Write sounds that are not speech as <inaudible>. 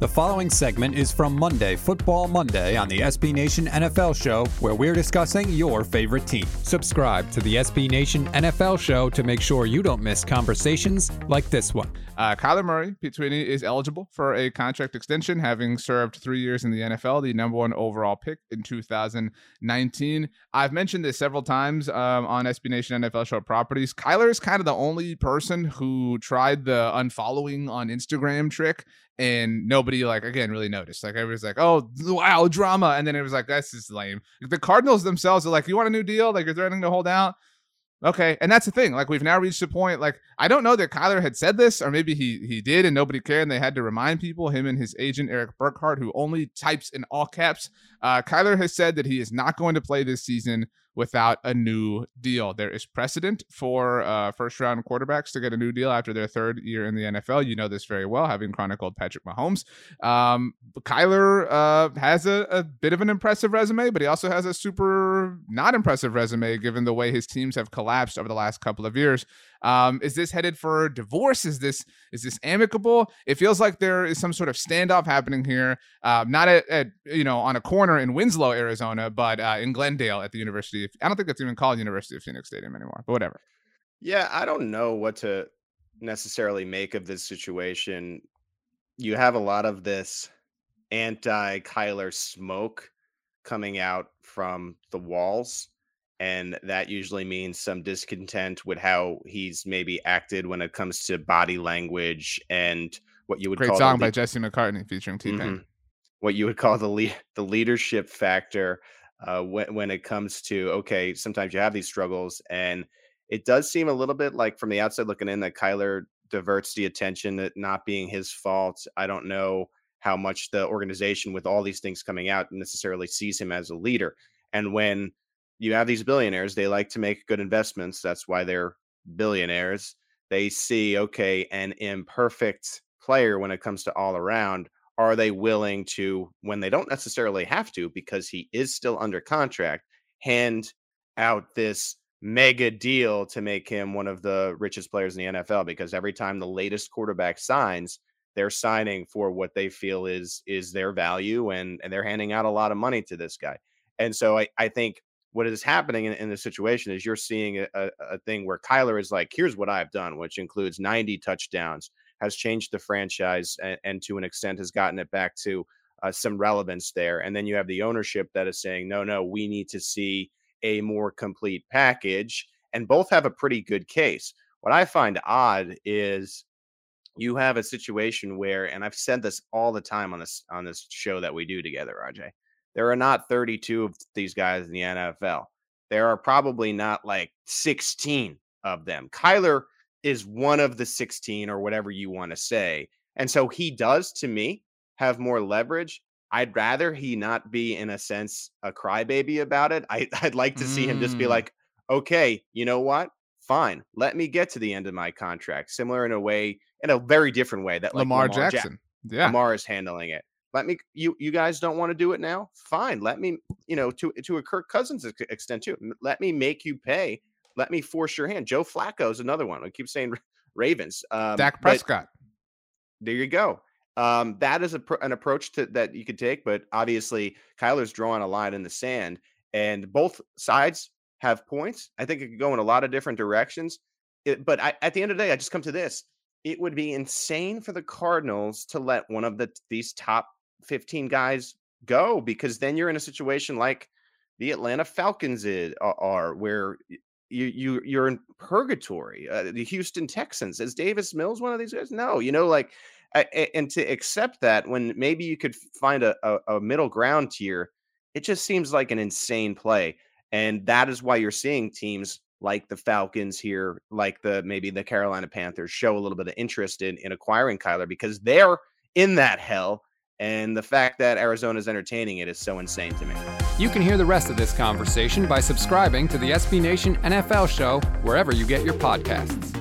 The following segment is from Monday, Football Monday, on the SB Nation NFL Show, where we're discussing your favorite team. Subscribe to the SB Nation NFL Show to make sure you don't miss conversations like this one. Uh, Kyler Murray, Pete is eligible for a contract extension, having served three years in the NFL, the number one overall pick in 2019. I've mentioned this several times um, on SB Nation NFL Show properties. Kyler is kind of the only person who tried the unfollowing on Instagram trick and nobody like again really noticed. Like everybody's like, "Oh, wow, drama," and then it was like, "That's just lame." The Cardinals themselves are like, "You want a new deal? Like, you're threatening to hold out?" Okay, and that's the thing. Like we've now reached a point. Like I don't know that Kyler had said this, or maybe he he did, and nobody cared, and they had to remind people. Him and his agent Erik Burkhardt, who only types in all caps. Uh, Kyler has said that he is not going to play this season without a new deal. There is precedent for uh, first round quarterbacks to get a new deal after their third year in the NFL. You know this very well, having chronicled Patrick Mahomes. Um, Kyler uh, has a, a, bit of an impressive resume, but he also has a super not impressive resume given the way his teams have collapsed over the last couple of years. Um, is this headed for divorce? Is this is this amicable? It feels like there is some sort of standoff happening here, uh, not at, at, you know on a corner in Winslow, Arizona, but uh, in Glendale at the University. Of, I don't think it's even called University of Phoenix Stadium anymore, but whatever. Yeah, I don't know what to necessarily make of this situation. You have a lot of this anti Kyler smoke coming out from the walls and that usually means some discontent with how he's maybe acted when it comes to body language and what you would great call song by Jesse McCartney featuring T Pain. Mm-hmm. What you would call the le- the leadership factor uh, when when it comes to okay, sometimes you have these struggles, and it does seem a little bit like from the outside looking in that Kyler diverts the attention that not being his fault. I don't know how much the organization with all these things coming out necessarily sees him as a leader, and when you have these billionaires, they like to make good investments. That's why they're billionaires. They see, okay, an imperfect player when it comes to all around. Are they willing to, when they don't necessarily have to, because he is still under contract, hand out this mega deal to make him one of the richest players in the NFL? Because every time the latest quarterback signs, they're signing for what they feel is is their value and and they're handing out a lot of money to this guy. And so I, I think what is happening in, in this situation is you're seeing a, a, thing where Kyler is like, here's what I've done, which includes 90 touchdowns, has changed the franchise and, and to an extent has gotten it back to uh, some relevance there. And then you have the ownership that is saying, no, no, we need to see a more complete package. And both have a pretty good case. What I find odd is you have a situation where, and I've said this all the time on this on this show that we do together, RJ there are not 32 of these guys in the NFL. There are probably not like 16 of them. Kyler is one of the 16 or whatever you want to say. And so he does, to me, have more leverage. I'd rather he not be, in a sense, a crybaby about it. I, would like to see him just be mm. like, okay, you know what? Fine. Let me get to the end of my contract. Similar in a way, in a very different way that like Lamar, Lamar Jackson. yeah. Lamar is handling it. Let me you you guys don't want to do it now? Fine. Let me, you know, to to a Kirk Cousins extent too. Let me make you pay. Let me force your hand. Joe Flacco is another one. I keep saying <laughs> Ravens. Um, Dak Prescott. There you go. Um, that is a, an approach to that you could take, but obviously Kyler's drawing a line in the sand, and both sides have points. I think it could go in a lot of different directions. It, but I, at the end of the day, I just come to this: it would be insane for the Cardinals to let one of the these top 15 guys go because then you're in a situation like the Atlanta Falcons are, where you you you're in purgatory. Uh, the Houston Texans is Davis Mills one of these guys? No, you know, like, and to accept that when maybe you could find a, a, a middle ground tier, it just seems like an insane play, and that is why you're seeing teams like the Falcons here, like the maybe the Carolina Panthers, show a little bit of interest in in acquiring Kyler because they're in that hell and the fact that Arizona is entertaining it is so insane to me. You can hear the rest of this conversation by subscribing to the SB Nation NFL show wherever you get your podcasts.